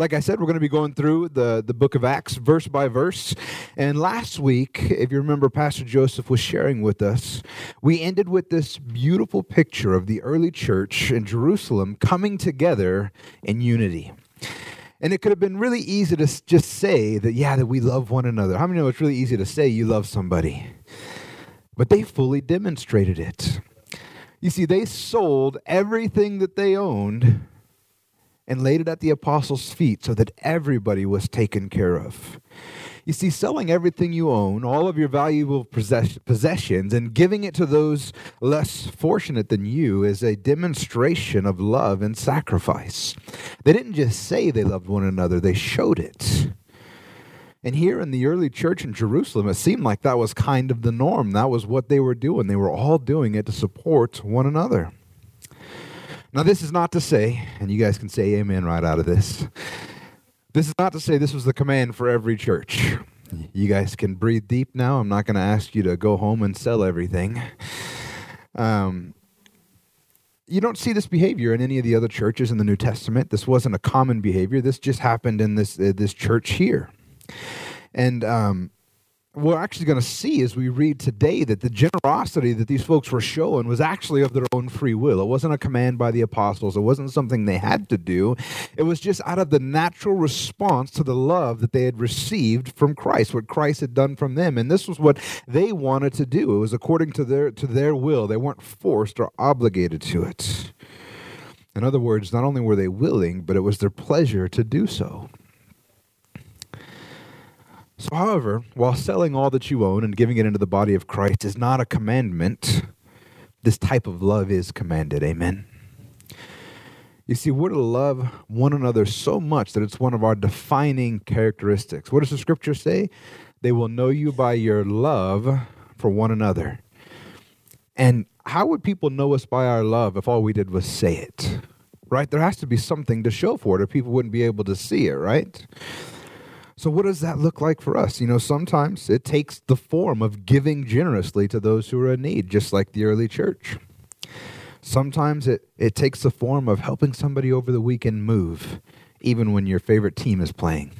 Like I said, we're going to be going through the, the book of Acts verse by verse. And last week, if you remember, Pastor Joseph was sharing with us, we ended with this beautiful picture of the early church in Jerusalem coming together in unity. And it could have been really easy to just say that, yeah, that we love one another. How many know it's really easy to say you love somebody? But they fully demonstrated it. You see, they sold everything that they owned and laid it at the apostles' feet so that everybody was taken care of. You see, selling everything you own, all of your valuable possess- possessions, and giving it to those less fortunate than you is a demonstration of love and sacrifice. They didn't just say they loved one another, they showed it. And here in the early church in Jerusalem, it seemed like that was kind of the norm. That was what they were doing. They were all doing it to support one another. Now, this is not to say, and you guys can say amen right out of this. This is not to say this was the command for every church. You guys can breathe deep now. I'm not going to ask you to go home and sell everything. Um, you don't see this behavior in any of the other churches in the New Testament. This wasn't a common behavior. This just happened in this uh, this church here. And um, we're actually going to see as we read today that the generosity that these folks were showing was actually of their own free will. It wasn't a command by the apostles, it wasn't something they had to do. It was just out of the natural response to the love that they had received from Christ, what Christ had done from them. And this was what they wanted to do. It was according to their to their will. They weren't forced or obligated to it. In other words, not only were they willing, but it was their pleasure to do so. So, however, while selling all that you own and giving it into the body of Christ is not a commandment, this type of love is commanded. Amen. You see, we're to love one another so much that it's one of our defining characteristics. What does the scripture say? They will know you by your love for one another. And how would people know us by our love if all we did was say it? Right? There has to be something to show for it, or people wouldn't be able to see it, right? So, what does that look like for us? You know, sometimes it takes the form of giving generously to those who are in need, just like the early church. Sometimes it, it takes the form of helping somebody over the weekend move, even when your favorite team is playing.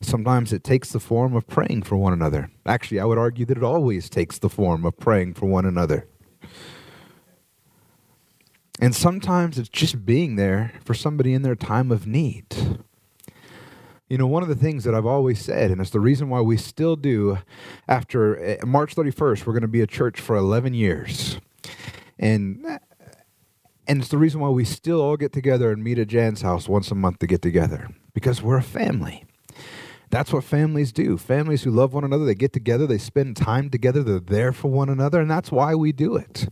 Sometimes it takes the form of praying for one another. Actually, I would argue that it always takes the form of praying for one another. And sometimes it's just being there for somebody in their time of need. You know, one of the things that I've always said, and it's the reason why we still do, after eh, March 31st, we're going to be a church for 11 years. And and it's the reason why we still all get together and meet at Jan's house once a month to get together because we're a family. That's what families do. Families who love one another, they get together, they spend time together, they're there for one another, and that's why we do it.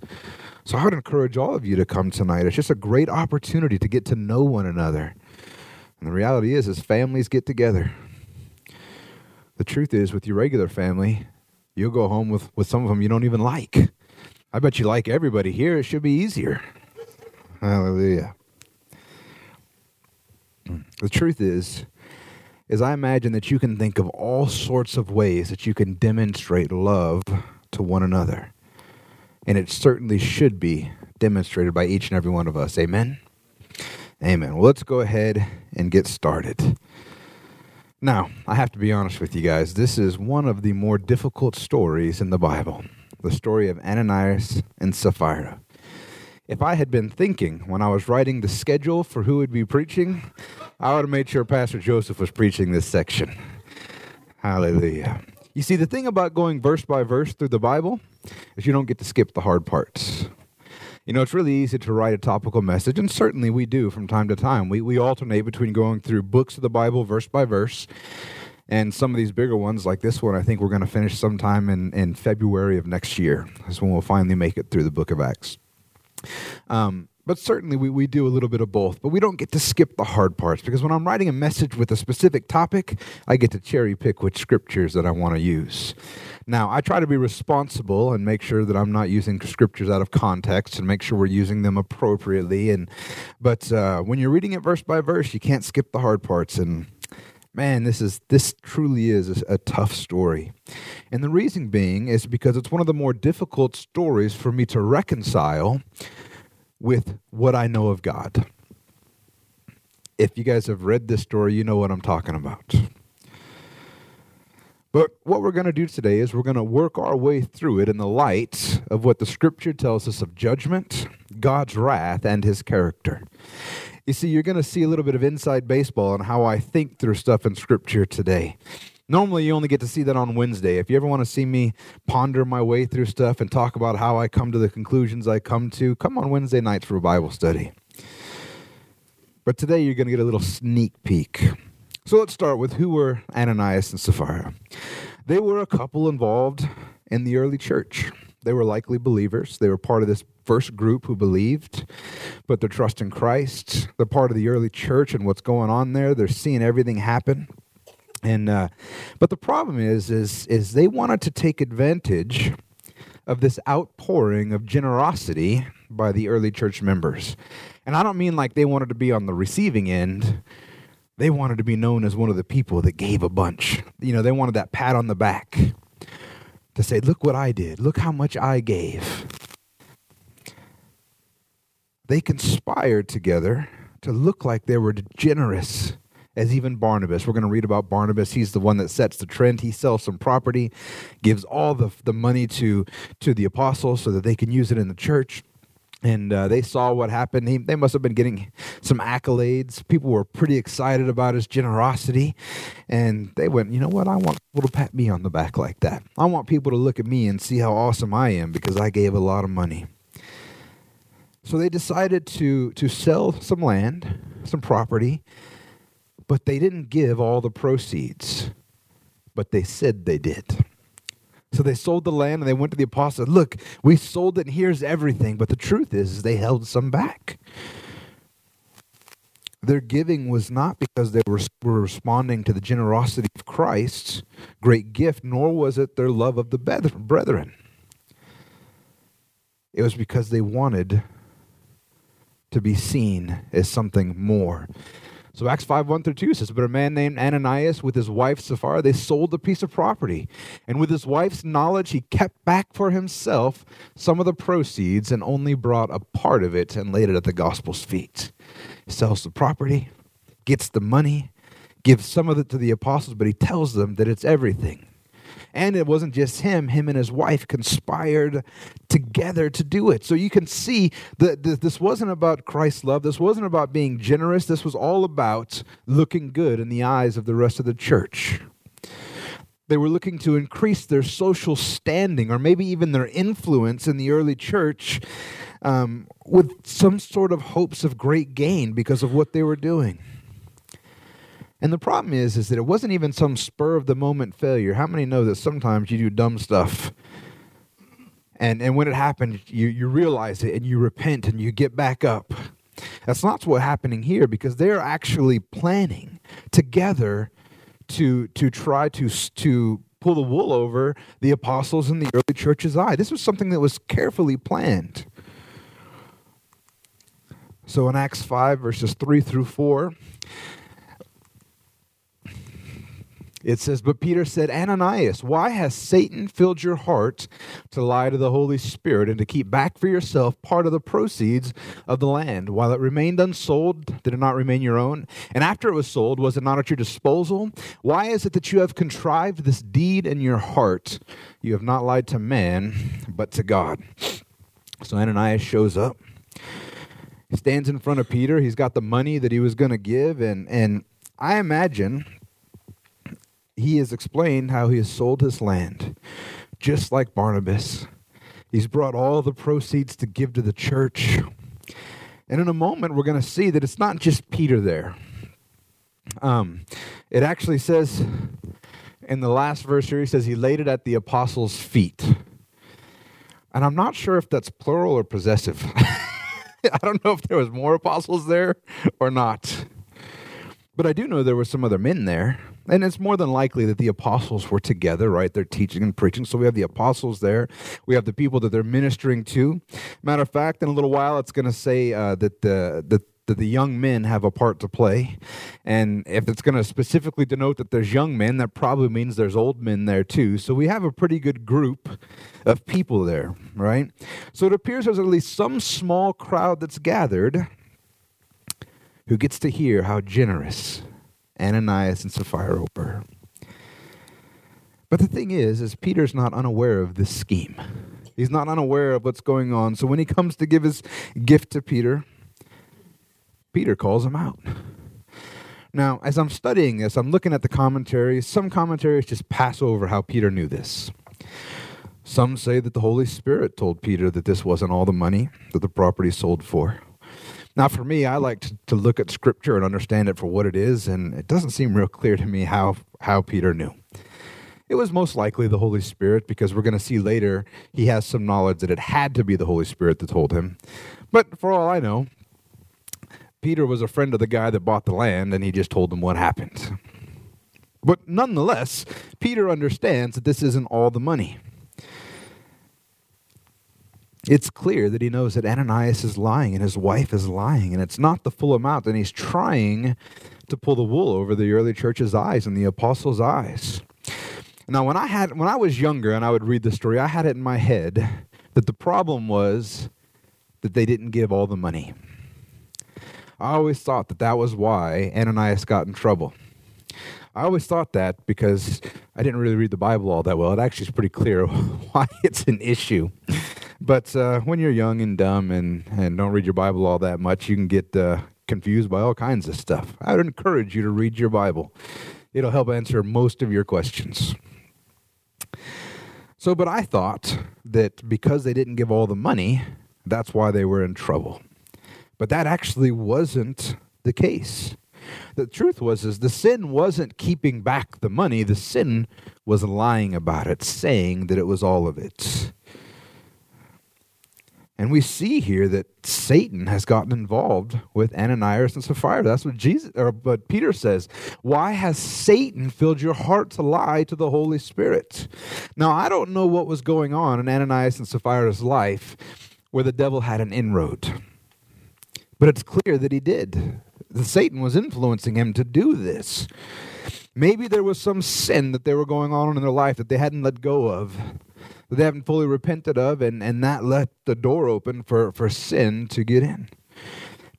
So I would encourage all of you to come tonight. It's just a great opportunity to get to know one another. And the reality is, as families get together, the truth is, with your regular family, you'll go home with, with some of them you don't even like. I bet you like everybody here. It should be easier. Hallelujah. The truth is, is I imagine that you can think of all sorts of ways that you can demonstrate love to one another. And it certainly should be demonstrated by each and every one of us. Amen. Amen. Well, let's go ahead and get started. Now, I have to be honest with you guys. This is one of the more difficult stories in the Bible the story of Ananias and Sapphira. If I had been thinking when I was writing the schedule for who would be preaching, I would have made sure Pastor Joseph was preaching this section. Hallelujah. You see, the thing about going verse by verse through the Bible is you don't get to skip the hard parts. You know, it's really easy to write a topical message, and certainly we do from time to time. We, we alternate between going through books of the Bible verse by verse, and some of these bigger ones, like this one, I think we're going to finish sometime in, in February of next year. That's when we'll finally make it through the book of Acts. Um, but certainly we, we do a little bit of both. But we don't get to skip the hard parts because when I'm writing a message with a specific topic, I get to cherry pick which scriptures that I want to use. Now, I try to be responsible and make sure that I'm not using scriptures out of context and make sure we're using them appropriately. And but uh, when you're reading it verse by verse, you can't skip the hard parts. And man, this is this truly is a, a tough story. And the reason being is because it's one of the more difficult stories for me to reconcile with what I know of God if you guys have read this story, you know what I'm talking about. But what we're going to do today is we're going to work our way through it in the light of what the scripture tells us of judgment, God's wrath, and his character. You see, you're going to see a little bit of inside baseball on how I think through stuff in scripture today. Normally, you only get to see that on Wednesday. If you ever want to see me ponder my way through stuff and talk about how I come to the conclusions I come to, come on Wednesday nights for a Bible study. But today, you're going to get a little sneak peek. So let's start with who were Ananias and Sapphira. They were a couple involved in the early church. They were likely believers. They were part of this first group who believed, put their trust in Christ. They're part of the early church and what's going on there. They're seeing everything happen. And uh, but the problem is, is, is they wanted to take advantage of this outpouring of generosity by the early church members. And I don't mean like they wanted to be on the receiving end. They wanted to be known as one of the people that gave a bunch. You know, they wanted that pat on the back to say, Look what I did. Look how much I gave. They conspired together to look like they were generous as even Barnabas. We're going to read about Barnabas. He's the one that sets the trend. He sells some property, gives all the, the money to, to the apostles so that they can use it in the church. And uh, they saw what happened. He, they must have been getting some accolades. People were pretty excited about his generosity. And they went, you know what? I want people to pat me on the back like that. I want people to look at me and see how awesome I am because I gave a lot of money. So they decided to, to sell some land, some property, but they didn't give all the proceeds, but they said they did. So they sold the land and they went to the apostles. Look, we sold it and here's everything. But the truth is, they held some back. Their giving was not because they were, were responding to the generosity of Christ's great gift, nor was it their love of the brethren. It was because they wanted to be seen as something more. So Acts 5 1 through 2 says, But a man named Ananias with his wife Sapphira, they sold a piece of property. And with his wife's knowledge, he kept back for himself some of the proceeds and only brought a part of it and laid it at the gospel's feet. Sells the property, gets the money, gives some of it to the apostles, but he tells them that it's everything. And it wasn't just him, him and his wife conspired together to do it. So you can see that this wasn't about Christ's love. This wasn't about being generous. This was all about looking good in the eyes of the rest of the church. They were looking to increase their social standing or maybe even their influence in the early church um, with some sort of hopes of great gain because of what they were doing. And the problem is, is that it wasn't even some spur of the moment failure. How many know that sometimes you do dumb stuff, and and when it happened, you you realize it and you repent and you get back up. That's not what's happening here because they're actually planning together to to try to to pull the wool over the apostles and the early church's eye. This was something that was carefully planned. So in Acts 5, verses 3 through 4, It says, But Peter said, Ananias, why has Satan filled your heart to lie to the Holy Spirit and to keep back for yourself part of the proceeds of the land? While it remained unsold, did it not remain your own? And after it was sold, was it not at your disposal? Why is it that you have contrived this deed in your heart? You have not lied to man, but to God. So Ananias shows up. Stands in front of Peter. He's got the money that he was going to give. And, and I imagine he has explained how he has sold his land, just like Barnabas. He's brought all the proceeds to give to the church. And in a moment, we're going to see that it's not just Peter there. Um, it actually says in the last verse here, he says he laid it at the apostles' feet. And I'm not sure if that's plural or possessive. I don't know if there was more apostles there or not. But I do know there were some other men there. And it's more than likely that the apostles were together, right? They're teaching and preaching. So we have the apostles there. We have the people that they're ministering to. Matter of fact, in a little while, it's going to say uh, that the, the that the young men have a part to play. And if it's going to specifically denote that there's young men, that probably means there's old men there too. So we have a pretty good group of people there, right? So it appears there's at least some small crowd that's gathered who gets to hear how generous Ananias and Sapphira were. But the thing is, is Peter's not unaware of this scheme. He's not unaware of what's going on. So when he comes to give his gift to Peter, Peter calls him out. Now, as I'm studying this, I'm looking at the commentaries. Some commentaries just pass over how Peter knew this. Some say that the Holy Spirit told Peter that this wasn't all the money that the property sold for. Now, for me, I like to, to look at Scripture and understand it for what it is, and it doesn't seem real clear to me how, how Peter knew. It was most likely the Holy Spirit because we're going to see later he has some knowledge that it had to be the Holy Spirit that told him. But for all I know, Peter was a friend of the guy that bought the land and he just told him what happened. But nonetheless, Peter understands that this isn't all the money it's clear that he knows that Ananias is lying and his wife is lying, and it's not the full amount, and he's trying to pull the wool over the early church's eyes and the apostles' eyes. Now, when I had when I was younger and I would read the story, I had it in my head that the problem was that they didn't give all the money. I always thought that that was why Ananias got in trouble. I always thought that because I didn't really read the Bible all that well. It actually is pretty clear why it's an issue. But uh, when you're young and dumb and, and don't read your Bible all that much, you can get uh, confused by all kinds of stuff. I would encourage you to read your Bible, it'll help answer most of your questions. So, but I thought that because they didn't give all the money, that's why they were in trouble. But that actually wasn't the case. The truth was is the sin wasn't keeping back the money, the sin was lying about it, saying that it was all of it. And we see here that Satan has gotten involved with Ananias and Sapphira. That's what Jesus or but Peter says. Why has Satan filled your heart to lie to the Holy Spirit? Now I don't know what was going on in Ananias and Sapphira's life where the devil had an inroad. But it's clear that he did. Satan was influencing him to do this. Maybe there was some sin that they were going on in their life that they hadn't let go of that they haven't fully repented of, and, and that left the door open for, for sin to get in.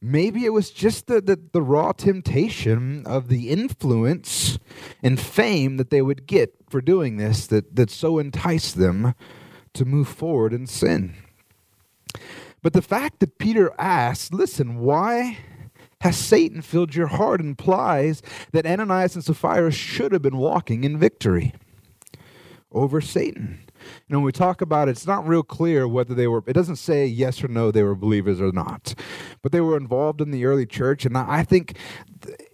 Maybe it was just the, the, the raw temptation of the influence and fame that they would get for doing this that, that so enticed them to move forward in sin. But the fact that Peter asked, listen, why has Satan filled your heart implies that Ananias and Sapphira should have been walking in victory over Satan. Know, when we talk about it, it's not real clear whether they were, it doesn't say yes or no they were believers or not. But they were involved in the early church. And I think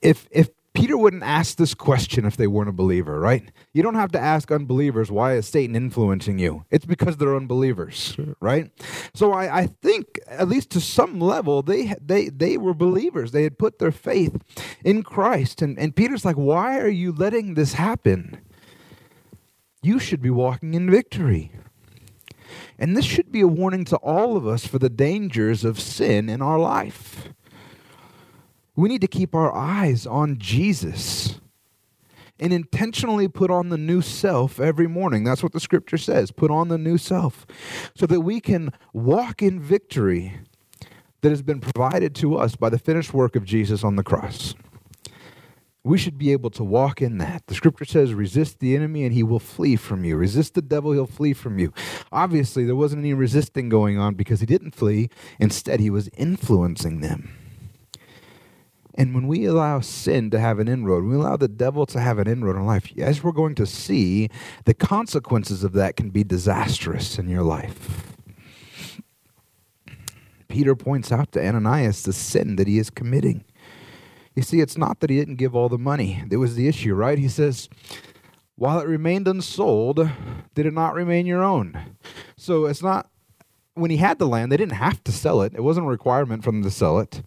if, if Peter wouldn't ask this question if they weren't a believer, right? You don't have to ask unbelievers, why is Satan influencing you? It's because they're unbelievers, right? So I, I think, at least to some level, they, they, they were believers. They had put their faith in Christ. And, and Peter's like, why are you letting this happen? you should be walking in victory. And this should be a warning to all of us for the dangers of sin in our life. We need to keep our eyes on Jesus and intentionally put on the new self every morning. That's what the scripture says put on the new self so that we can walk in victory that has been provided to us by the finished work of Jesus on the cross. We should be able to walk in that. The scripture says, resist the enemy and he will flee from you. Resist the devil, he'll flee from you. Obviously, there wasn't any resisting going on because he didn't flee. Instead, he was influencing them. And when we allow sin to have an inroad, we allow the devil to have an inroad in life, as we're going to see, the consequences of that can be disastrous in your life. Peter points out to Ananias the sin that he is committing. You see, it's not that he didn't give all the money. That was the issue, right? He says, while it remained unsold, did it not remain your own? So it's not, when he had the land, they didn't have to sell it. It wasn't a requirement for them to sell it.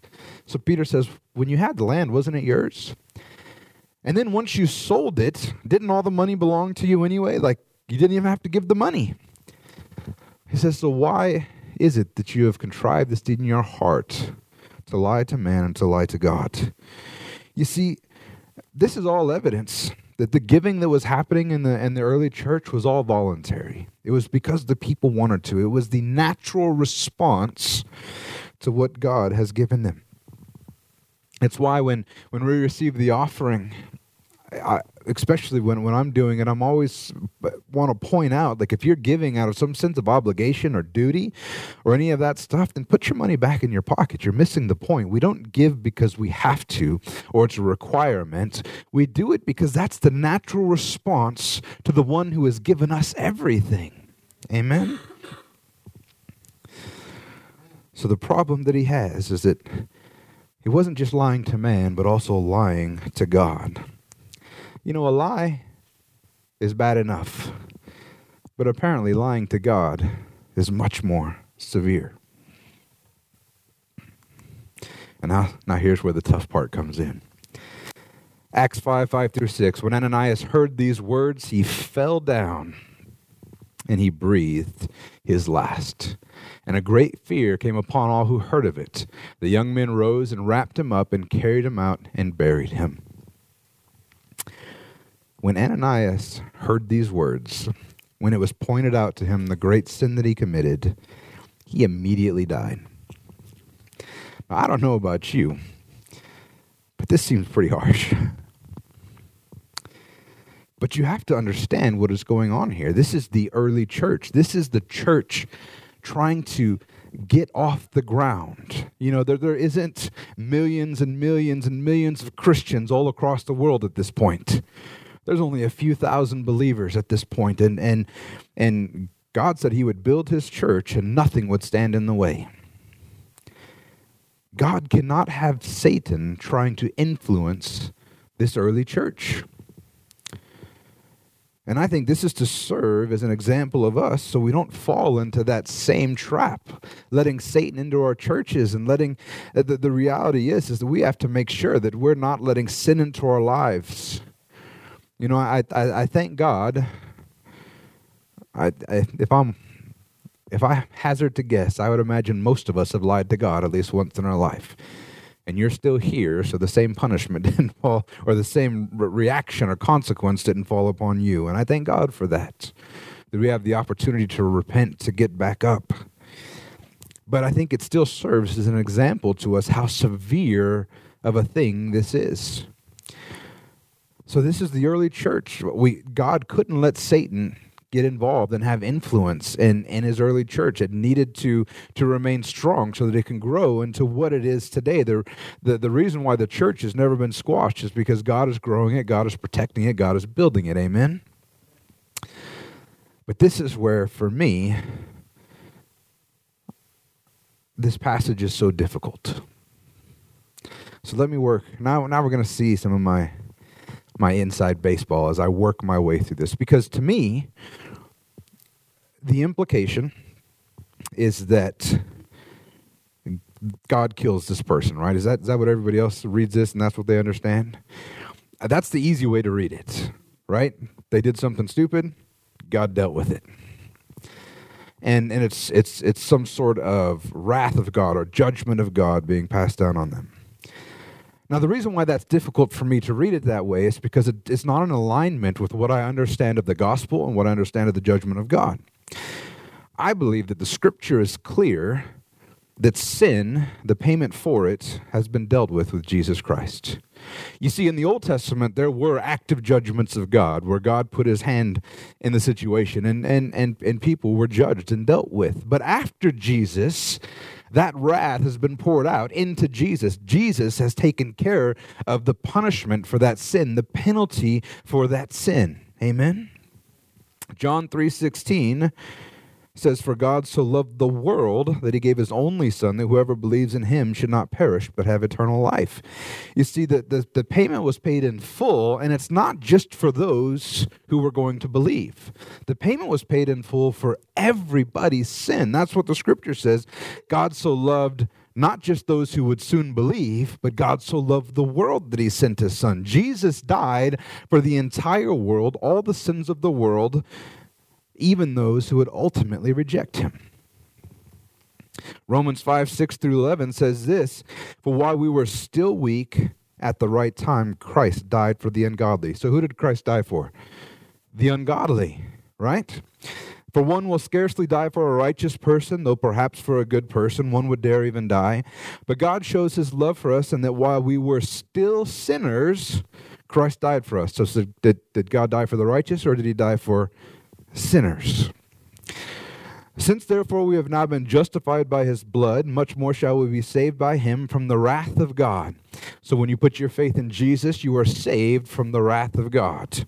So Peter says, when you had the land, wasn't it yours? And then once you sold it, didn't all the money belong to you anyway? Like, you didn't even have to give the money. He says, so why is it that you have contrived this deed in your heart? to lie to man and to lie to God. You see, this is all evidence that the giving that was happening in the in the early church was all voluntary. It was because the people wanted to. It was the natural response to what God has given them. It's why when, when we receive the offering, I, especially when, when I'm doing it, I'm always uh, want to point out like if you're giving out of some sense of obligation or duty or any of that stuff, then put your money back in your pocket. You're missing the point. We don't give because we have to or it's a requirement. We do it because that's the natural response to the one who has given us everything. Amen. So the problem that he has is that he wasn't just lying to man, but also lying to God. You know, a lie is bad enough, but apparently lying to God is much more severe. And now, now here's where the tough part comes in. Acts 5 5 through 6. When Ananias heard these words, he fell down and he breathed his last. And a great fear came upon all who heard of it. The young men rose and wrapped him up and carried him out and buried him. When Ananias heard these words, when it was pointed out to him the great sin that he committed, he immediately died. Now, I don't know about you, but this seems pretty harsh. But you have to understand what is going on here. This is the early church. This is the church trying to get off the ground. You know, there, there isn't millions and millions and millions of Christians all across the world at this point there's only a few thousand believers at this point, and and and God said He would build His church, and nothing would stand in the way. God cannot have Satan trying to influence this early church. And I think this is to serve as an example of us so we don't fall into that same trap, letting Satan into our churches and letting uh, the, the reality is is that we have to make sure that we're not letting sin into our lives. You know, I, I, I thank God. I, I, if I'm, if I hazard to guess, I would imagine most of us have lied to God at least once in our life. And you're still here, so the same punishment didn't fall, or the same re- reaction or consequence didn't fall upon you. And I thank God for that. That we have the opportunity to repent, to get back up. But I think it still serves as an example to us how severe of a thing this is. So this is the early church. We God couldn't let Satan get involved and have influence in, in his early church. It needed to to remain strong so that it can grow into what it is today. The, the, the reason why the church has never been squashed is because God is growing it, God is protecting it, God is building it. Amen. But this is where, for me, this passage is so difficult. So let me work. Now, now we're going to see some of my my inside baseball as I work my way through this. Because to me, the implication is that God kills this person, right? Is that, is that what everybody else reads this and that's what they understand? That's the easy way to read it, right? They did something stupid, God dealt with it. And, and it's, it's, it's some sort of wrath of God or judgment of God being passed down on them. Now, the reason why that's difficult for me to read it that way is because it, it's not in alignment with what I understand of the gospel and what I understand of the judgment of God. I believe that the scripture is clear that sin, the payment for it, has been dealt with with Jesus Christ. You see, in the Old Testament, there were active judgments of God where God put his hand in the situation and, and, and, and people were judged and dealt with. But after Jesus, that wrath has been poured out into Jesus. Jesus has taken care of the punishment for that sin, the penalty for that sin. Amen. John 3:16 says, For God so loved the world that he gave his only Son, that whoever believes in him should not perish, but have eternal life. You see, the, the, the payment was paid in full, and it's not just for those who were going to believe. The payment was paid in full for everybody's sin. That's what the scripture says. God so loved not just those who would soon believe, but God so loved the world that he sent his son. Jesus died for the entire world, all the sins of the world, even those who would ultimately reject him. Romans 5 6 through 11 says this For while we were still weak, at the right time, Christ died for the ungodly. So, who did Christ die for? The ungodly, right? For one will scarcely die for a righteous person, though perhaps for a good person one would dare even die. But God shows his love for us, and that while we were still sinners, Christ died for us. So, did, did God die for the righteous, or did he die for sinners? Since therefore we have now been justified by his blood, much more shall we be saved by him from the wrath of God. So when you put your faith in Jesus, you are saved from the wrath of God.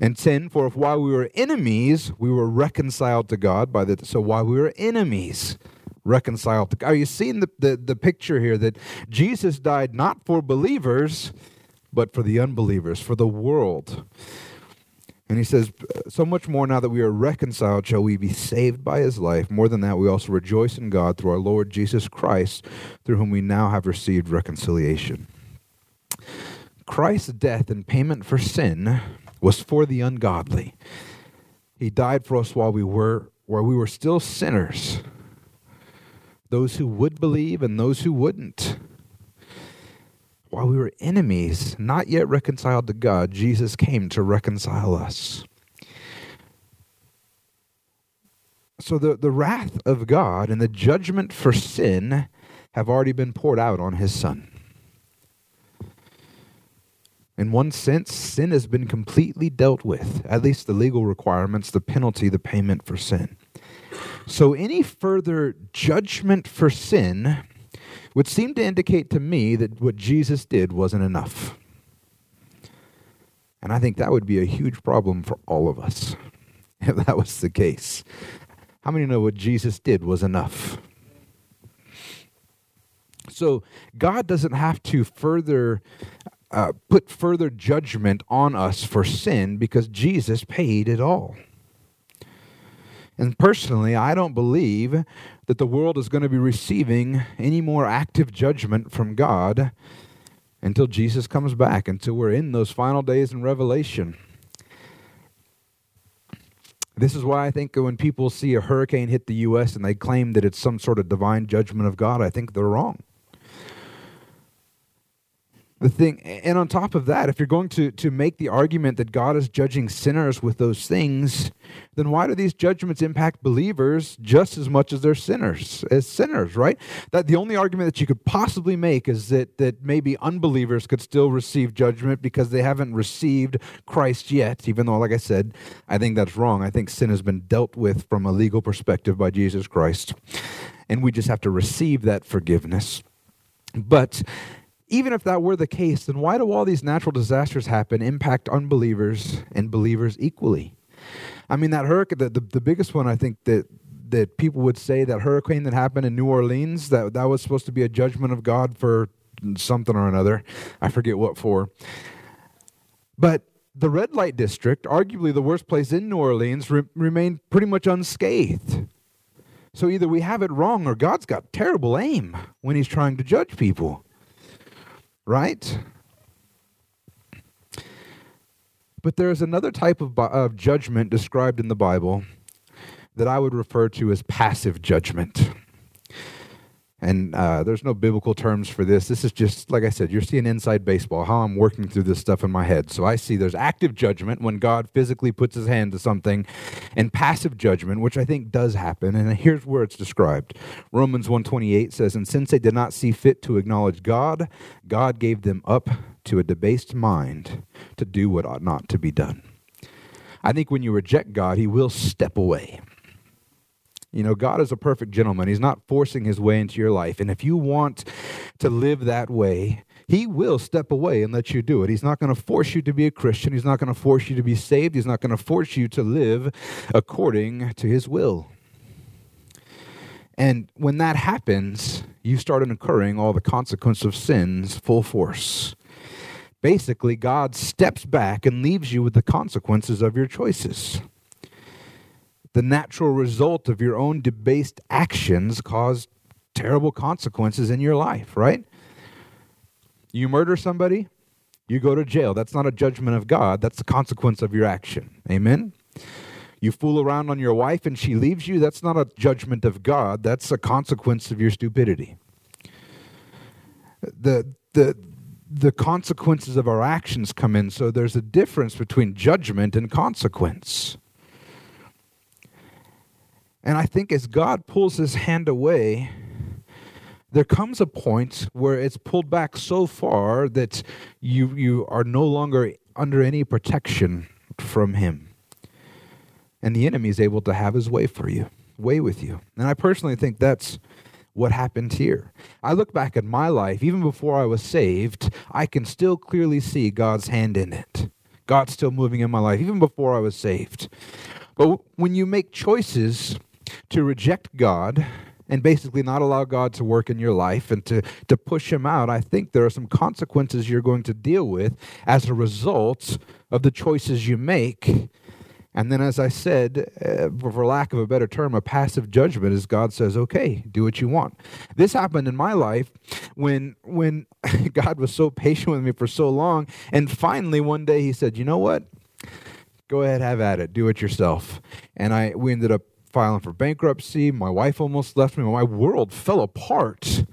And 10, for if while we were enemies, we were reconciled to God by the so while we were enemies, reconciled to God. Are you seeing the, the, the picture here that Jesus died not for believers, but for the unbelievers, for the world. And he says, So much more now that we are reconciled, shall we be saved by his life. More than that, we also rejoice in God through our Lord Jesus Christ, through whom we now have received reconciliation. Christ's death and payment for sin was for the ungodly. He died for us while we were while we were still sinners. Those who would believe and those who wouldn't. While we were enemies, not yet reconciled to God, Jesus came to reconcile us. So the, the wrath of God and the judgment for sin have already been poured out on his son. In one sense, sin has been completely dealt with, at least the legal requirements, the penalty, the payment for sin. So, any further judgment for sin would seemed to indicate to me that what Jesus did wasn't enough. And I think that would be a huge problem for all of us if that was the case. How many know what Jesus did was enough? So, God doesn't have to further uh, put further judgment on us for sin because Jesus paid it all. And personally, I don't believe that the world is going to be receiving any more active judgment from God until Jesus comes back, until we're in those final days in Revelation. This is why I think when people see a hurricane hit the U.S. and they claim that it's some sort of divine judgment of God, I think they're wrong the thing and on top of that if you're going to to make the argument that god is judging sinners with those things then why do these judgments impact believers just as much as they're sinners as sinners right? That the only argument that you could possibly make is that that maybe unbelievers could still receive judgment because they haven't received christ yet even though like i said i think that's wrong. I think sin has been dealt with from a legal perspective by jesus christ and we just have to receive that forgiveness. But even if that were the case, then why do all these natural disasters happen, impact unbelievers and believers equally? I mean, that hurricane, the, the, the biggest one I think that that people would say that hurricane that happened in New Orleans, that, that was supposed to be a judgment of God for something or another. I forget what for. But the red light district, arguably the worst place in New Orleans, re- remained pretty much unscathed. So either we have it wrong or God's got terrible aim when he's trying to judge people right? But there is another type of, of judgment described in the Bible that I would refer to as passive judgment. And uh, there's no biblical terms for this. This is just, like I said, you're seeing inside baseball, how I'm working through this stuff in my head. So I see there's active judgment when God physically puts his hand to something, and passive judgment, which I think does happen. And here's where it's described. Romans 128 says, And since they did not see fit to acknowledge God, God gave them up to a debased mind to do what ought not to be done. I think when you reject God, he will step away. You know, God is a perfect gentleman. He's not forcing his way into your life. And if you want to live that way, he will step away and let you do it. He's not going to force you to be a Christian. He's not going to force you to be saved. He's not going to force you to live according to his will. And when that happens, you start incurring all the consequence of sins full force. Basically, God steps back and leaves you with the consequences of your choices the natural result of your own debased actions cause terrible consequences in your life, right? You murder somebody, you go to jail. That's not a judgment of God, that's the consequence of your action. Amen? You fool around on your wife and she leaves you, that's not a judgment of God, that's a consequence of your stupidity. The, the, the consequences of our actions come in, so there's a difference between judgment and consequence. And I think as God pulls his hand away, there comes a point where it's pulled back so far that you you are no longer under any protection from him. And the enemy is able to have his way for you, way with you. And I personally think that's what happened here. I look back at my life, even before I was saved, I can still clearly see God's hand in it. God's still moving in my life, even before I was saved. But when you make choices to reject God and basically not allow God to work in your life and to, to push Him out, I think there are some consequences you're going to deal with as a result of the choices you make. And then, as I said, uh, for lack of a better term, a passive judgment is God says, "Okay, do what you want." This happened in my life when when God was so patient with me for so long, and finally one day He said, "You know what? Go ahead, have at it. Do it yourself." And I we ended up filing for bankruptcy. My wife almost left me. My world fell apart.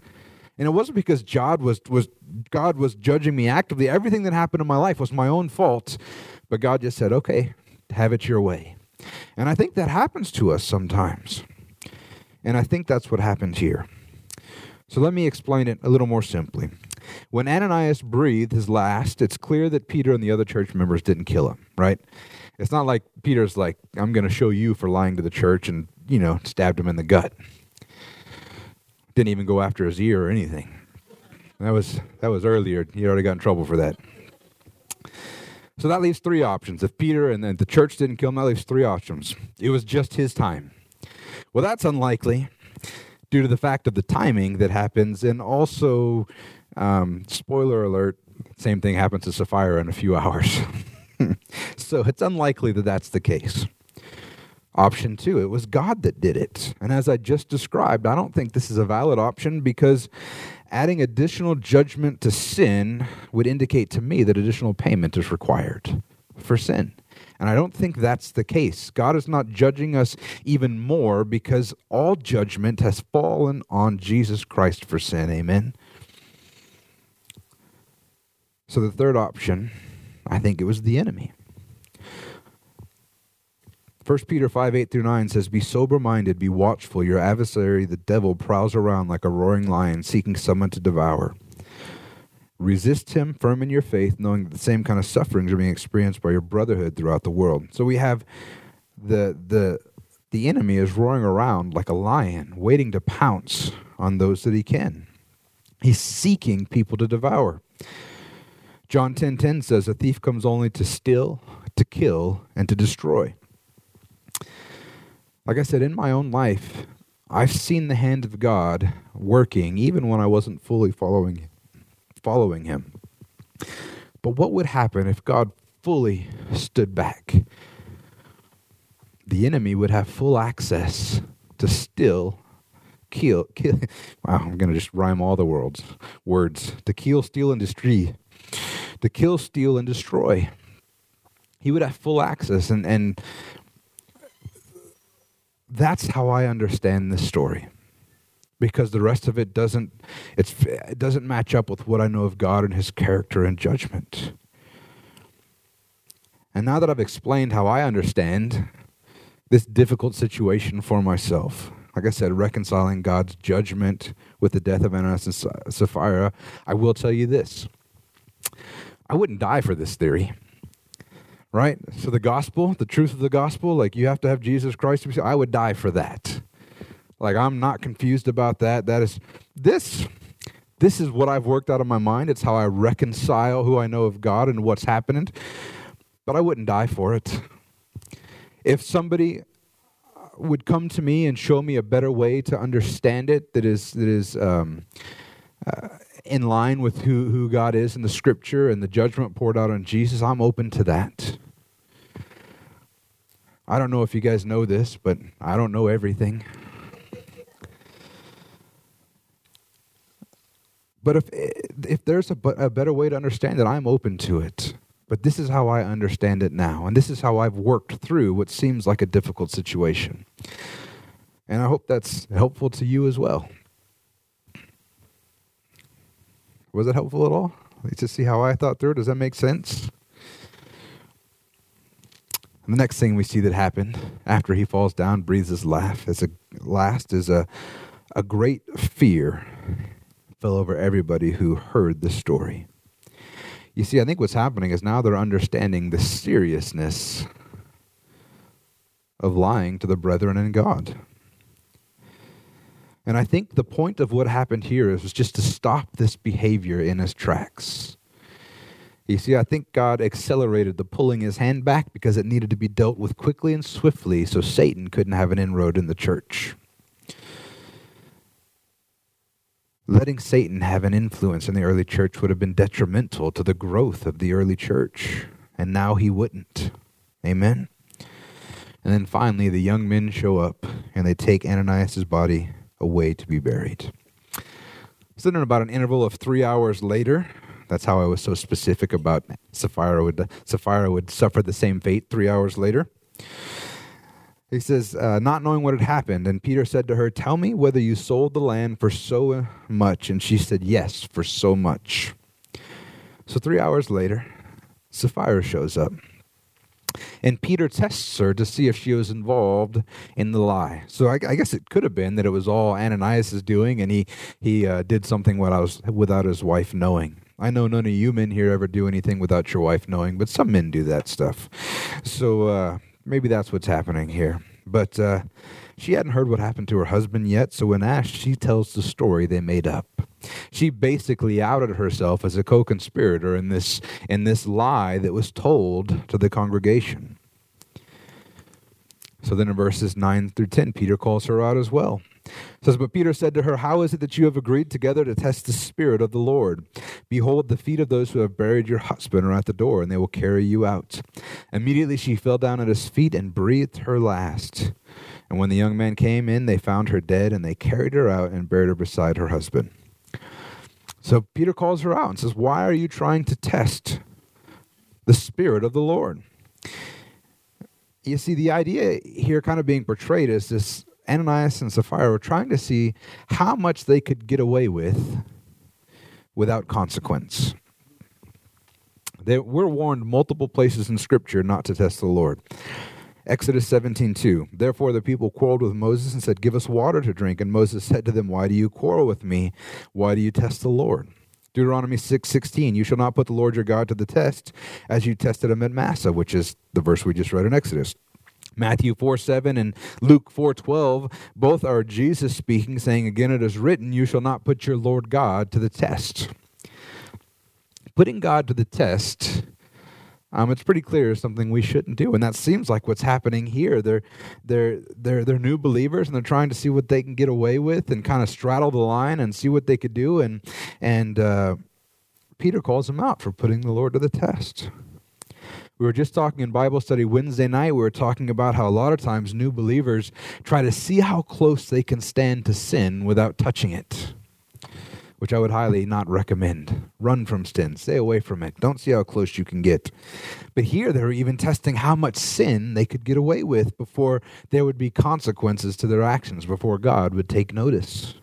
And it wasn't because God was, was God was judging me actively. Everything that happened in my life was my own fault. But God just said, okay, have it your way. And I think that happens to us sometimes. And I think that's what happened here. So let me explain it a little more simply. When Ananias breathed his last, it's clear that Peter and the other church members didn't kill him, right? It's not like Peter's like, I'm going to show you for lying to the church and, you know, stabbed him in the gut. Didn't even go after his ear or anything. That was that was earlier. He already got in trouble for that. So that leaves three options. If Peter and then the church didn't kill him, that leaves three options. It was just his time. Well, that's unlikely due to the fact of the timing that happens, and also, um, spoiler alert, same thing happens to Sapphira in a few hours. so it's unlikely that that's the case. Option two, it was God that did it. And as I just described, I don't think this is a valid option because adding additional judgment to sin would indicate to me that additional payment is required for sin. And I don't think that's the case. God is not judging us even more because all judgment has fallen on Jesus Christ for sin. Amen. So the third option I think it was the enemy. 1 Peter 5 8 through 9 says, Be sober minded, be watchful. Your adversary, the devil, prowls around like a roaring lion, seeking someone to devour. Resist him firm in your faith, knowing that the same kind of sufferings are being experienced by your brotherhood throughout the world. So we have the, the, the enemy is roaring around like a lion, waiting to pounce on those that he can. He's seeking people to devour. John 10:10 10, 10 says a thief comes only to steal, to kill and to destroy. Like I said in my own life, I've seen the hand of God working even when I wasn't fully following following him. But what would happen if God fully stood back? The enemy would have full access to steal kill, kill wow i'm going to just rhyme all the words words to kill steal and destroy to kill, steal, and destroy. He would have full access, and, and that's how I understand this story. Because the rest of it doesn't it's it doesn't match up with what I know of God and his character and judgment. And now that I've explained how I understand this difficult situation for myself, like I said, reconciling God's judgment with the death of Ananias and Sapphira, I will tell you this. I wouldn't die for this theory. Right? So the gospel, the truth of the gospel, like you have to have Jesus Christ. I would die for that. Like I'm not confused about that. That is this this is what I've worked out of my mind. It's how I reconcile who I know of God and what's happening. But I wouldn't die for it. If somebody would come to me and show me a better way to understand it that is that is um, uh, in line with who, who God is in the scripture and the judgment poured out on Jesus, I'm open to that. I don't know if you guys know this, but I don't know everything. But if if there's a, a better way to understand it, I'm open to it. But this is how I understand it now, and this is how I've worked through what seems like a difficult situation. And I hope that's helpful to you as well. Was it helpful at all? Just see how I thought through. Does that make sense? The next thing we see that happened after he falls down, breathes his laugh, as a last is a, a great fear fell over everybody who heard the story. You see, I think what's happening is now they're understanding the seriousness of lying to the brethren in God. And I think the point of what happened here is just to stop this behavior in his tracks. You see, I think God accelerated the pulling his hand back because it needed to be dealt with quickly and swiftly so Satan couldn't have an inroad in the church. Letting Satan have an influence in the early church would have been detrimental to the growth of the early church, and now he wouldn't. Amen? And then finally, the young men show up and they take Ananias' body away to be buried. So then, about an interval of three hours later, that's how I was so specific about Sapphira would Sapphira would suffer the same fate three hours later. He says, uh, not knowing what had happened, and Peter said to her, "Tell me whether you sold the land for so much." And she said, "Yes, for so much." So three hours later, Sapphira shows up. And Peter tests her to see if she was involved in the lie. So I, I guess it could have been that it was all Ananias' doing, and he he uh, did something was, without his wife knowing. I know none of you men here ever do anything without your wife knowing, but some men do that stuff. So uh, maybe that's what's happening here. But uh, she hadn't heard what happened to her husband yet, so when asked, she tells the story they made up. She basically outed herself as a co-conspirator in this in this lie that was told to the congregation. So then in verses 9 through 10, Peter calls her out as well. It says, But Peter said to her, How is it that you have agreed together to test the Spirit of the Lord? Behold, the feet of those who have buried your husband are at the door, and they will carry you out. Immediately she fell down at his feet and breathed her last. And when the young men came in, they found her dead, and they carried her out and buried her beside her husband. So Peter calls her out and says, Why are you trying to test the Spirit of the Lord? You see, the idea here kind of being portrayed is this Ananias and Sapphira were trying to see how much they could get away with without consequence. They, we're warned multiple places in Scripture not to test the Lord. Exodus 17:2 Therefore the people quarreled with Moses and said, "Give us water to drink." And Moses said to them, "Why do you quarrel with me? Why do you test the Lord?" Deuteronomy 6:16 You shall not put the Lord your God to the test as you tested him at Massah, which is the verse we just read in Exodus. Matthew 4 7 and Luke four twelve both are Jesus speaking, saying, Again it is written, You shall not put your Lord God to the test. Putting God to the test um, it's pretty clear something we shouldn't do, and that seems like what's happening here. They're they're they're they're new believers, and they're trying to see what they can get away with, and kind of straddle the line and see what they could do. And and uh, Peter calls them out for putting the Lord to the test. We were just talking in Bible study Wednesday night. We were talking about how a lot of times new believers try to see how close they can stand to sin without touching it which I would highly not recommend. Run from sin, stay away from it. Don't see how close you can get. But here they were even testing how much sin they could get away with before there would be consequences to their actions, before God would take notice.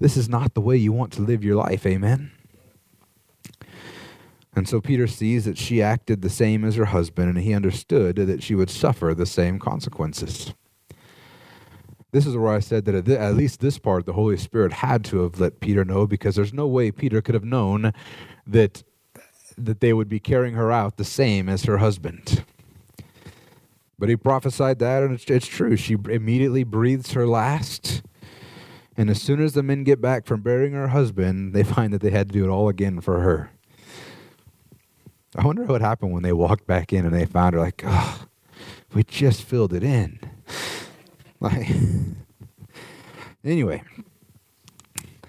This is not the way you want to live your life, amen? And so Peter sees that she acted the same as her husband, and he understood that she would suffer the same consequences. This is where I said that at least this part, the Holy Spirit had to have let Peter know because there's no way Peter could have known that that they would be carrying her out the same as her husband. But he prophesied that, and it's, it's true. She immediately breathes her last. And as soon as the men get back from burying her husband, they find that they had to do it all again for her. I wonder what happened when they walked back in and they found her like, oh, we just filled it in. Like, anyway,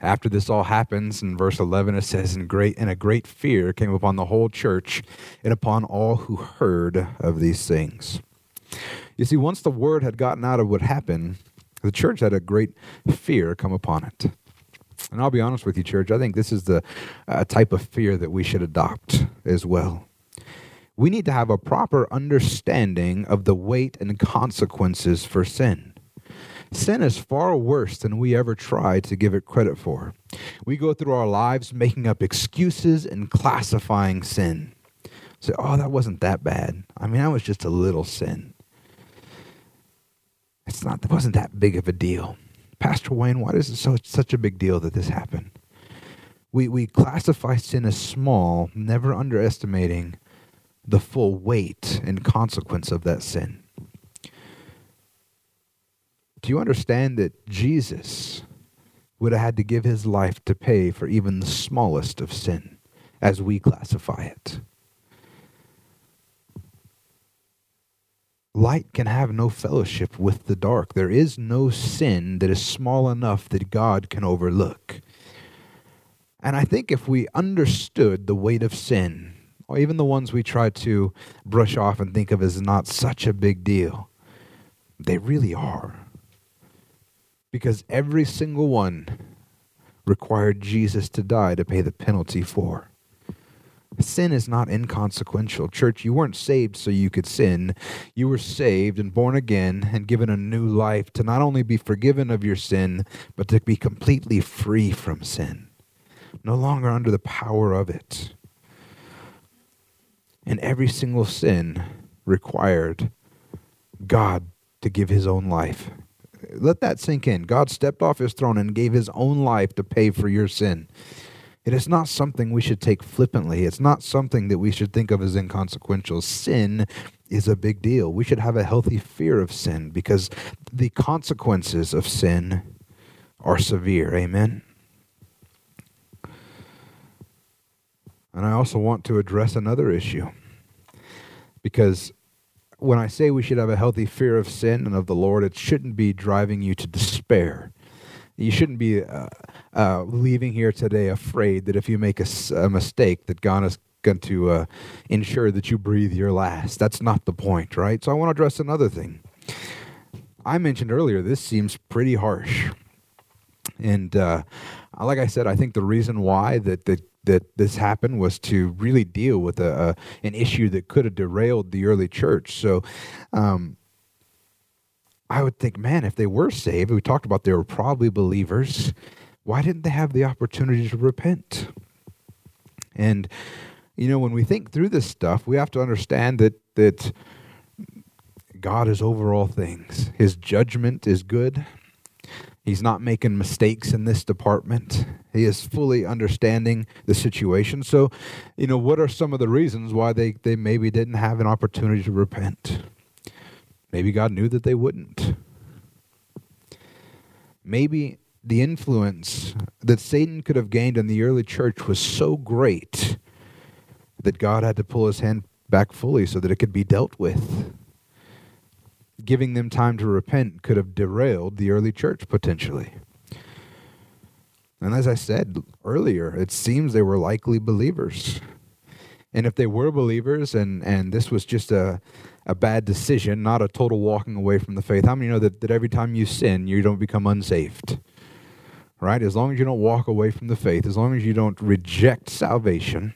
after this all happens, in verse 11 it says, "In great and a great fear came upon the whole church and upon all who heard of these things." You see, once the word had gotten out of what happened, the church had a great fear come upon it. And I'll be honest with you, church, I think this is the uh, type of fear that we should adopt as well. We need to have a proper understanding of the weight and consequences for sin. Sin is far worse than we ever try to give it credit for. We go through our lives making up excuses and classifying sin. say, oh, that wasn't that bad. I mean, that was just a little sin. It's not, it wasn't that big of a deal. Pastor Wayne, why is it so, such a big deal that this happened? We, we classify sin as small, never underestimating the full weight and consequence of that sin. Do you understand that Jesus would have had to give his life to pay for even the smallest of sin as we classify it? Light can have no fellowship with the dark. There is no sin that is small enough that God can overlook. And I think if we understood the weight of sin, or even the ones we try to brush off and think of as not such a big deal, they really are. Because every single one required Jesus to die to pay the penalty for. Sin is not inconsequential. Church, you weren't saved so you could sin. You were saved and born again and given a new life to not only be forgiven of your sin, but to be completely free from sin. No longer under the power of it. And every single sin required God to give his own life. Let that sink in. God stepped off his throne and gave his own life to pay for your sin. It is not something we should take flippantly. It's not something that we should think of as inconsequential. Sin is a big deal. We should have a healthy fear of sin because the consequences of sin are severe. Amen. And I also want to address another issue because when I say we should have a healthy fear of sin and of the Lord, it shouldn't be driving you to despair. You shouldn't be uh, uh, leaving here today afraid that if you make a, a mistake, that God is going to uh, ensure that you breathe your last. That's not the point, right? So I want to address another thing. I mentioned earlier, this seems pretty harsh. And uh, like I said, I think the reason why that, that that this happened was to really deal with a, a an issue that could have derailed the early church. So, um, I would think, man, if they were saved, we talked about they were probably believers. Why didn't they have the opportunity to repent? And you know, when we think through this stuff, we have to understand that that God is over all things. His judgment is good. He's not making mistakes in this department. He is fully understanding the situation. So, you know, what are some of the reasons why they, they maybe didn't have an opportunity to repent? Maybe God knew that they wouldn't. Maybe the influence that Satan could have gained in the early church was so great that God had to pull his hand back fully so that it could be dealt with. Giving them time to repent could have derailed the early church potentially. And as I said earlier, it seems they were likely believers. And if they were believers and, and this was just a, a bad decision, not a total walking away from the faith. How many know that, that every time you sin, you don't become unsaved? Right? As long as you don't walk away from the faith, as long as you don't reject salvation,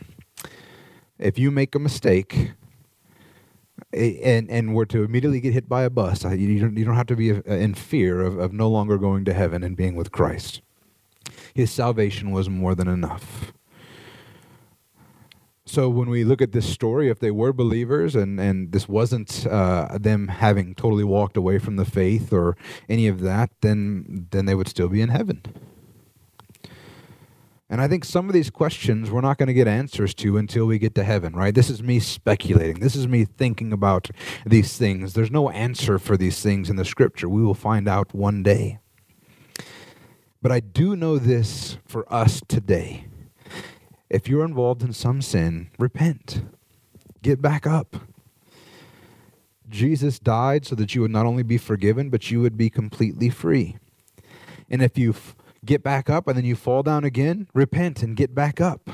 if you make a mistake and and were to immediately get hit by a bus, you don't, you don't have to be uh, in fear of, of no longer going to heaven and being with Christ. His salvation was more than enough. So when we look at this story, if they were believers and, and this wasn't uh, them having totally walked away from the faith or any of that, then then they would still be in heaven. And I think some of these questions we're not going to get answers to until we get to heaven, right? This is me speculating. This is me thinking about these things. There's no answer for these things in the scripture. We will find out one day. But I do know this for us today if you're involved in some sin, repent. Get back up. Jesus died so that you would not only be forgiven, but you would be completely free. And if you f- get back up and then you fall down again, repent and get back up.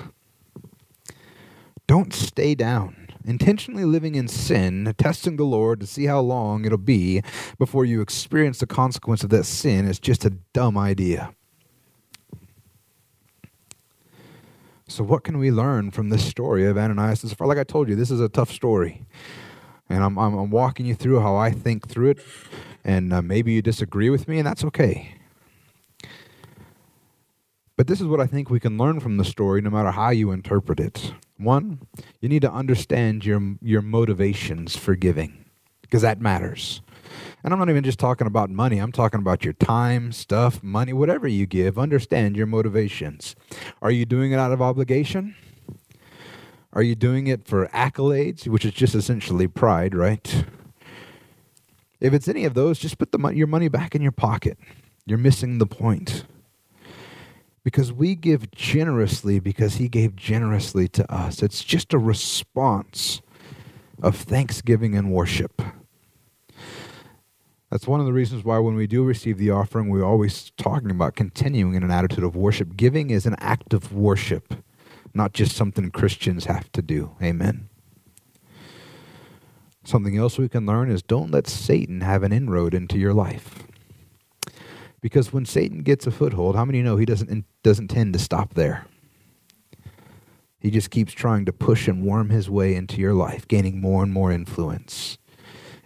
Don't stay down. Intentionally living in sin, testing the Lord to see how long it'll be before you experience the consequence of that sin is just a dumb idea. So, what can we learn from this story of Ananias and Sapphira? Like I told you, this is a tough story. And I'm, I'm, I'm walking you through how I think through it. And uh, maybe you disagree with me, and that's okay. But this is what I think we can learn from the story, no matter how you interpret it. One, you need to understand your, your motivations for giving, because that matters. And I'm not even just talking about money, I'm talking about your time, stuff, money, whatever you give. Understand your motivations. Are you doing it out of obligation? Are you doing it for accolades, which is just essentially pride, right? If it's any of those, just put the mo- your money back in your pocket. You're missing the point. Because we give generously because he gave generously to us. It's just a response of thanksgiving and worship. That's one of the reasons why when we do receive the offering, we're always talking about continuing in an attitude of worship. Giving is an act of worship, not just something Christians have to do. Amen. Something else we can learn is don't let Satan have an inroad into your life. Because when Satan gets a foothold, how many know he doesn't doesn't tend to stop there? He just keeps trying to push and worm his way into your life, gaining more and more influence.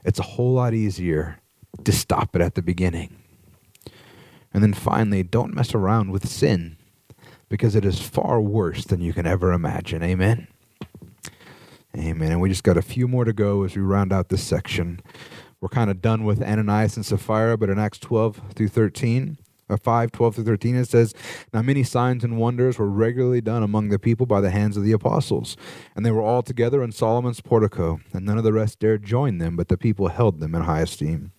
It's a whole lot easier to stop it at the beginning. And then finally, don't mess around with sin because it is far worse than you can ever imagine. Amen. Amen. And we just got a few more to go as we round out this section. We're kind of done with Ananias and Sapphira, but in Acts 12 through 13, Uh, 5, 12 through 13, it says, Now many signs and wonders were regularly done among the people by the hands of the apostles. And they were all together in Solomon's portico, and none of the rest dared join them, but the people held them in high esteem.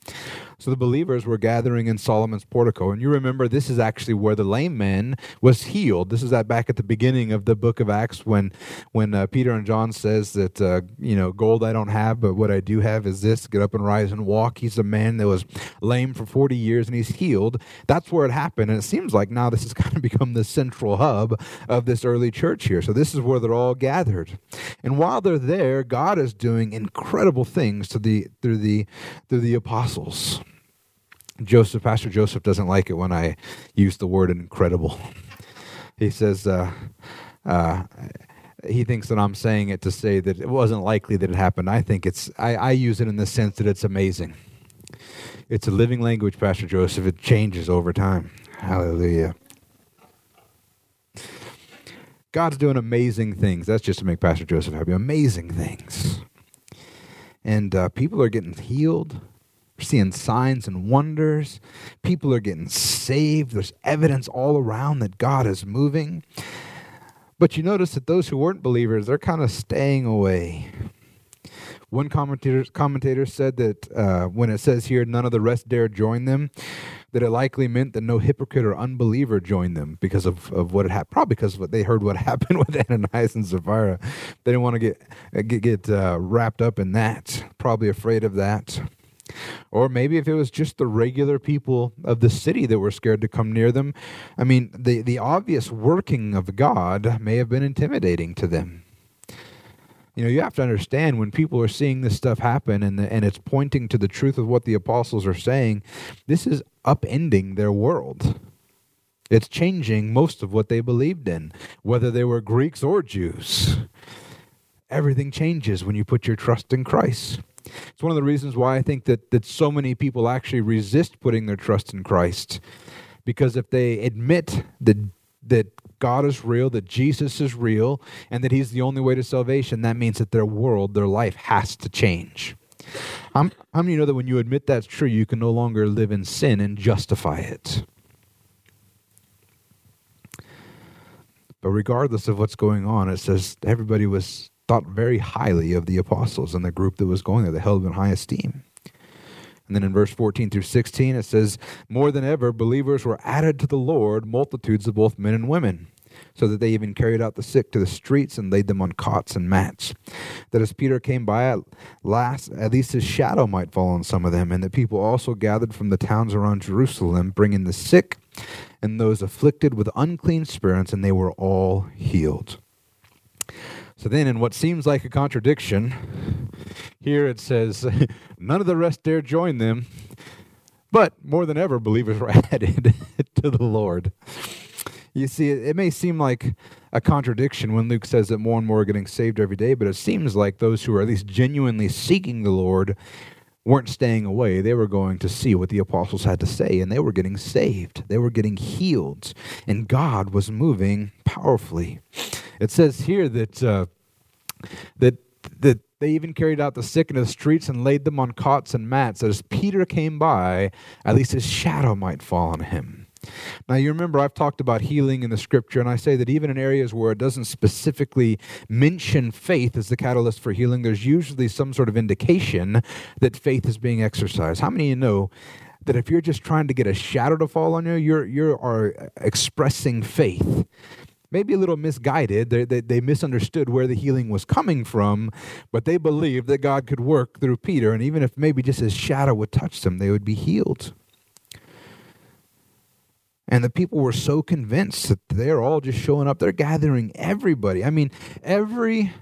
So the believers were gathering in Solomon's portico. And you remember this is actually where the lame man was healed. This is that back at the beginning of the book of Acts when when uh, Peter and John says that uh, you know gold I don't have, but what I do have is this: get up and rise and walk. He's a man that was lame for 40 years and he's healed. That's where it happened. And it seems like now this has kind of become the central hub of this early church here. So this is where they're all gathered. And while they're there, God is doing incredible things to the through the through the apostles. Joseph, Pastor Joseph doesn't like it when I use the word incredible. he says, uh, uh, he thinks that I'm saying it to say that it wasn't likely that it happened. I think it's, I, I use it in the sense that it's amazing. It's a living language, Pastor Joseph. It changes over time. Hallelujah. God's doing amazing things. That's just to make Pastor Joseph happy. Amazing things. And uh, people are getting healed we're seeing signs and wonders. People are getting saved. There's evidence all around that God is moving. But you notice that those who weren't believers, they're kind of staying away. One commentator, commentator said that uh, when it says here, none of the rest dare join them, that it likely meant that no hypocrite or unbeliever joined them because of, of what had happened. Probably because what they heard what happened with Ananias and Sapphira. They didn't want to get get, get uh, wrapped up in that. Probably afraid of that. Or maybe if it was just the regular people of the city that were scared to come near them. I mean, the, the obvious working of God may have been intimidating to them. You know, you have to understand when people are seeing this stuff happen and, the, and it's pointing to the truth of what the apostles are saying, this is upending their world. It's changing most of what they believed in, whether they were Greeks or Jews. Everything changes when you put your trust in Christ. It's one of the reasons why I think that, that so many people actually resist putting their trust in Christ. Because if they admit that, that God is real, that Jesus is real, and that He's the only way to salvation, that means that their world, their life has to change. how many know that when you admit that's true, you can no longer live in sin and justify it? But regardless of what's going on, it says everybody was thought very highly of the apostles and the group that was going there. They held them in high esteem. And then in verse 14 through 16, it says, More than ever, believers were added to the Lord, multitudes of both men and women, so that they even carried out the sick to the streets and laid them on cots and mats. That as Peter came by at last, at least his shadow might fall on some of them, and that people also gathered from the towns around Jerusalem, bringing the sick and those afflicted with unclean spirits, and they were all healed. So then, in what seems like a contradiction, here it says, None of the rest dare join them, but more than ever, believers were added to the Lord. You see, it, may seem like a contradiction when Luke says that more and more are getting saved every day, but it seems like those who are at least genuinely seeking the Lord weren't staying away. They were going to see what the apostles had to say, and they were getting saved. They were getting healed, and God was moving powerfully. It says here that uh, that that they even carried out the sick into the streets and laid them on cots and mats, that as Peter came by, at least his shadow might fall on him. Now, you remember I've talked about healing in the scripture, and I say that even in areas where it doesn't specifically mention faith as the catalyst for healing, there's usually some sort of indication that faith is being exercised. How many of you know that if you're just trying to get a shadow to fall on you, you're, you are expressing faith? maybe a little misguided. They, they, they, misunderstood where the healing was coming from, but they believed that God could work through Peter, and even if maybe just his shadow would touch them, they would be healed. And the people were so convinced that they're all just showing up. They're gathering everybody. I mean, every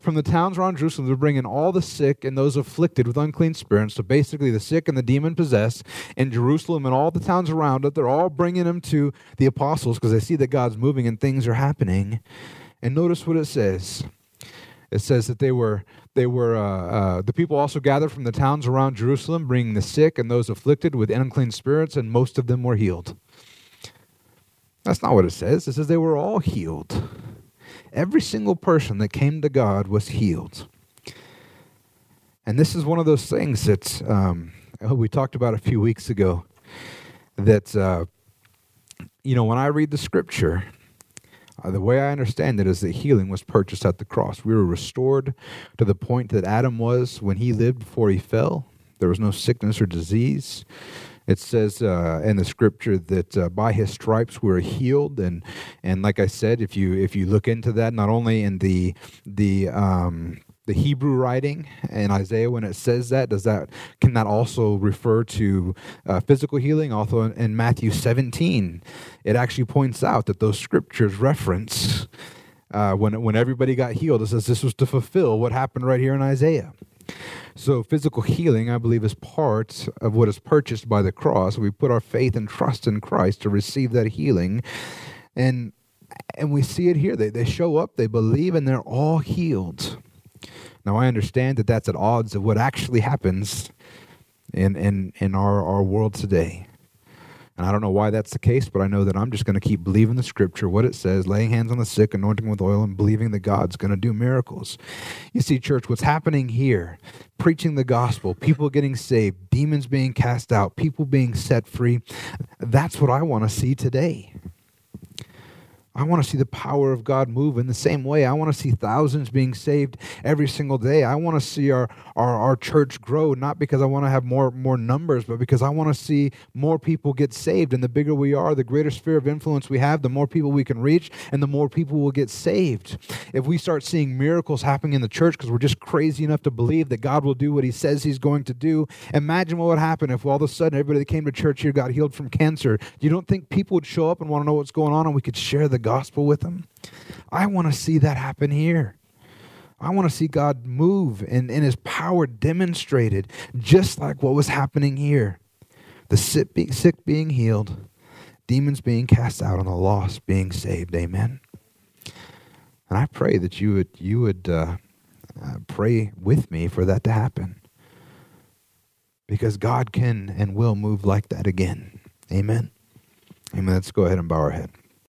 from the towns around Jerusalem, they're bringing all the sick and those afflicted with unclean spirits. So basically, the sick and the demon possessed in Jerusalem and all the towns around it, they're all bringing them to the apostles because they see that God's moving and things are happening. And notice what it says. It says that they were they were uh, uh, the people also gathered from the towns around Jerusalem, bringing the sick and those afflicted with unclean spirits, and most of them were healed. That's not what it says. It says they were all healed. Every single person that came to God was healed. And this is one of those things that um, we talked about a few weeks ago. That, uh, you know, when I read the scripture, uh, the way I understand it is that healing was purchased at the cross. We were restored to the point that Adam was when he lived before he fell. There was no sickness or disease. It says uh, in the scripture that uh, by his stripes we are healed, and and like I said, if you if you look into that, not only in the the um, the Hebrew writing in Isaiah when it says that does that can that also refer to uh, physical healing? Also in, in, Matthew 17, it actually points out that those scriptures reference uh, when when everybody got healed. It says this was to fulfill what happened right here in Isaiah. So, physical healing, I believe, is part of what is purchased by the cross. We put our faith and trust in Christ to receive that healing. And and we see it here. They, they show up, they believe, and they're all healed. Now, I understand that that's at odds of what actually happens in, in, in our, our world today. And I don't know why that's the case, but I know that I'm just going to keep believing the scripture, what it says, laying hands on the sick, anointing with oil, and believing that God's going to do miracles. You see, church, what's happening here, preaching the gospel, people getting saved, demons being cast out, people being set free, that's what I want to see today. I want to see the power of God move in the same way. I want to see thousands being saved every single day. I want to see our, our, our church grow, not because I want to have more, more numbers, but because I want to see more people get saved. And the bigger we are, the greater sphere of influence we have, the more people we can reach, and the more people will get saved. If we start seeing miracles happening in the church because we're just crazy enough to believe that God will do what He says He's going to do, imagine what would happen if all of a sudden everybody that came to church here got healed from cancer. You don't think people would show up and want to know what's going on and we could share the gospel with them? I want to see that happen here. I want to see God move and, and his power demonstrated, just like what was happening here. The sick, be, sick being healed, demons being cast out, and the lost being saved. Amen. And I pray that you would you would uh, uh, pray with me for that to happen, because God can and will move like that again. Amen. Amen. Let's go ahead and bow our head.